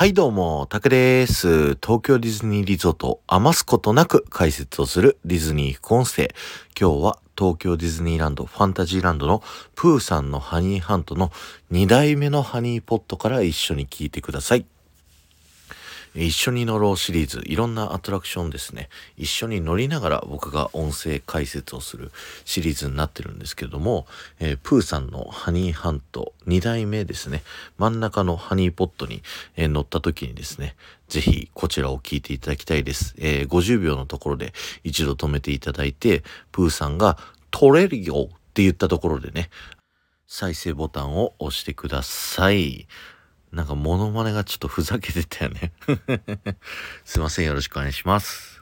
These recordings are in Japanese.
はいどうも、タクです。東京ディズニーリゾート余すことなく解説をするディズニー副音声。今日は東京ディズニーランドファンタジーランドのプーさんのハニーハントの2代目のハニーポットから一緒に聞いてください。一緒に乗ろうシリーズ、いろんなアトラクションですね、一緒に乗りながら僕が音声解説をするシリーズになってるんですけども、えー、プーさんのハニーハント2代目ですね、真ん中のハニーポットに、えー、乗った時にですね、ぜひこちらを聞いていただきたいです。えー、50秒のところで一度止めていただいて、プーさんが取れるよって言ったところでね、再生ボタンを押してください。なんかモノマネがちょっとふざけてたよね すいません。よろしくお願いします。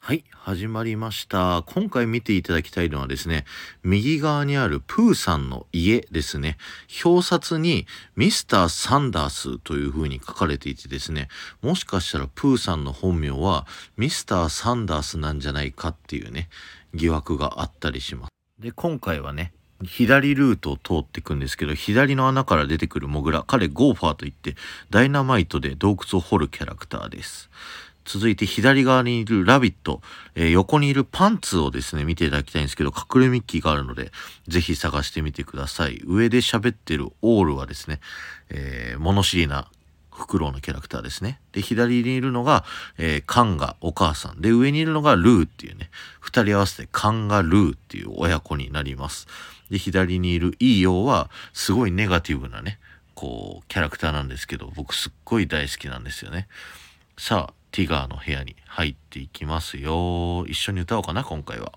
はい、始まりました。今回見ていただきたいのはですね、右側にあるプーさんの家ですね。表札にミスター・サンダースという風に書かれていてですね、もしかしたらプーさんの本名はミスター・サンダースなんじゃないかっていうね、疑惑があったりします。で、今回はね、左ルートを通っていくんですけど、左の穴から出てくるモグラ、彼ゴーファーといって、ダイナマイトで洞窟を掘るキャラクターです。続いて左側にいるラビット、えー、横にいるパンツをですね、見ていただきたいんですけど、隠れミッキーがあるので、ぜひ探してみてください。上で喋ってるオールはですね、えー、物知りなフクロウのキャラクターですね。で、左にいるのが、えー、カンガ、お母さん。で、上にいるのがルーっていうね、二人合わせてカンガルーっていう親子になります。で、左にいるイーヨーは、すごいネガティブなね、こう、キャラクターなんですけど、僕すっごい大好きなんですよね。さあ、ティガーの部屋に入っていきますよ。一緒に歌おうかな、今回は。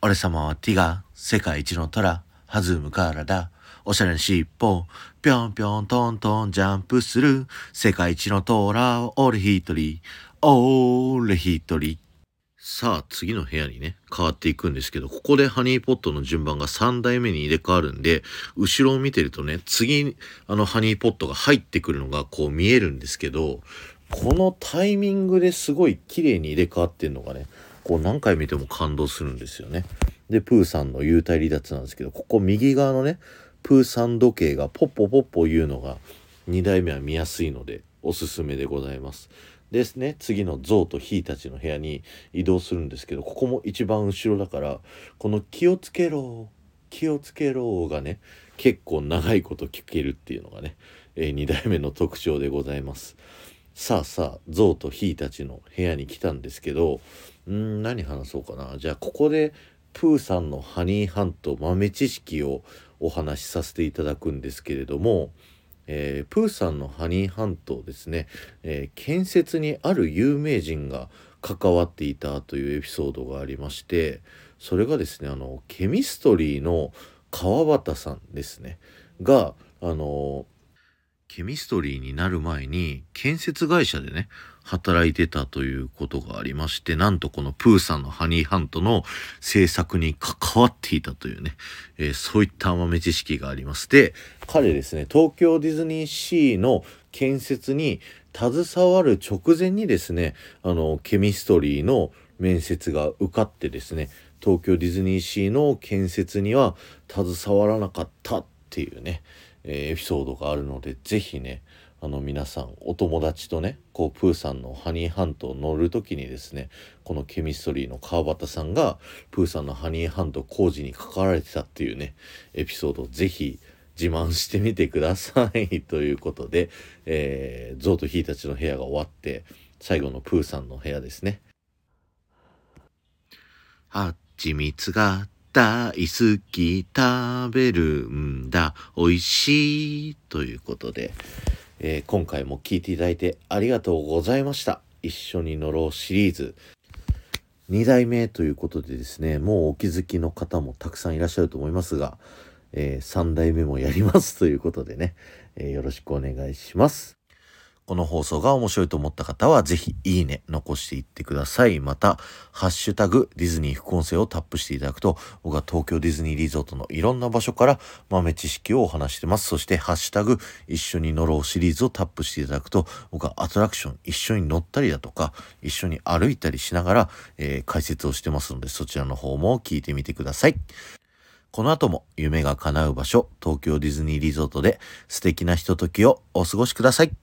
俺様はティガー、世界一の虎、弾むからだ。おしゃれな尻尾、ぴょんぴょんトントンジャンプする。世界一の虎を俺一人、俺一人。さあ、次の部屋にね、変わっていくんですけど、ここでハニーポットの順番が3代目に入れ替わるんで、後ろを見てるとね、次、あのハニーポットが入ってくるのがこう見えるんですけど、このタイミングですごい綺麗に入れ替わってんのがね、こう何回見ても感動するんですよね。で、プーさんの幽体離脱なんですけど、ここ右側のね、プーさん時計がポッポポッポ言うのが2代目は見やすいので、おすすめでございます。ですね次のゾウとヒーたちの部屋に移動するんですけどここも一番後ろだからこの「気をつけろ気をつけろ」がね結構長いこと聞けるっていうのがね、えー、2代目の特徴でございます。さあさあゾウとヒーたちの部屋に来たんですけどん何話そうかなじゃあここでプーさんのハニーハント豆知識をお話しさせていただくんですけれどもえー、プーさんのハニーハントですね、えー、建設にある有名人が関わっていたというエピソードがありましてそれがですねあのケミストリーの川端さんですね。があのケミストリーになる前に建設会社でね働いてたということがありましてなんとこのプーさんのハニーハントの制作に関わっていたというね、えー、そういった豆知識がありますで彼ですね東京ディズニーシーの建設に携わる直前にですねあのケミストリーの面接が受かってですね東京ディズニーシーの建設には携わらなかったっていうねえ、エピソードがあるので是非ねあの皆さんお友達とねこうプーさんのハニーハントを乗る時にですねこのケミストリーの川端さんがプーさんのハニーハント工事に関わられてたっていうねエピソードを是非自慢してみてください ということで、えー、ゾウとヒーたちの部屋が終わって最後のプーさんの部屋ですね。はちみつが大好き食べるんだ。美味しいということで、えー、今回も聴いていただいてありがとうございました。一緒に乗ろうシリーズ。2代目ということでですねもうお気づきの方もたくさんいらっしゃると思いますが、えー、3代目もやりますということでね、えー、よろしくお願いします。この放送が面白いと思った方は、ぜひいいね、残していってください。また、ハッシュタグ、ディズニー副音声をタップしていただくと、僕は東京ディズニーリゾートのいろんな場所から豆知識をお話してます。そして、ハッシュタグ、一緒に乗ろうシリーズをタップしていただくと、僕はアトラクション一緒に乗ったりだとか、一緒に歩いたりしながら、えー、解説をしてますので、そちらの方も聞いてみてください。この後も夢が叶う場所、東京ディズニーリゾートで素敵なひとときをお過ごしください。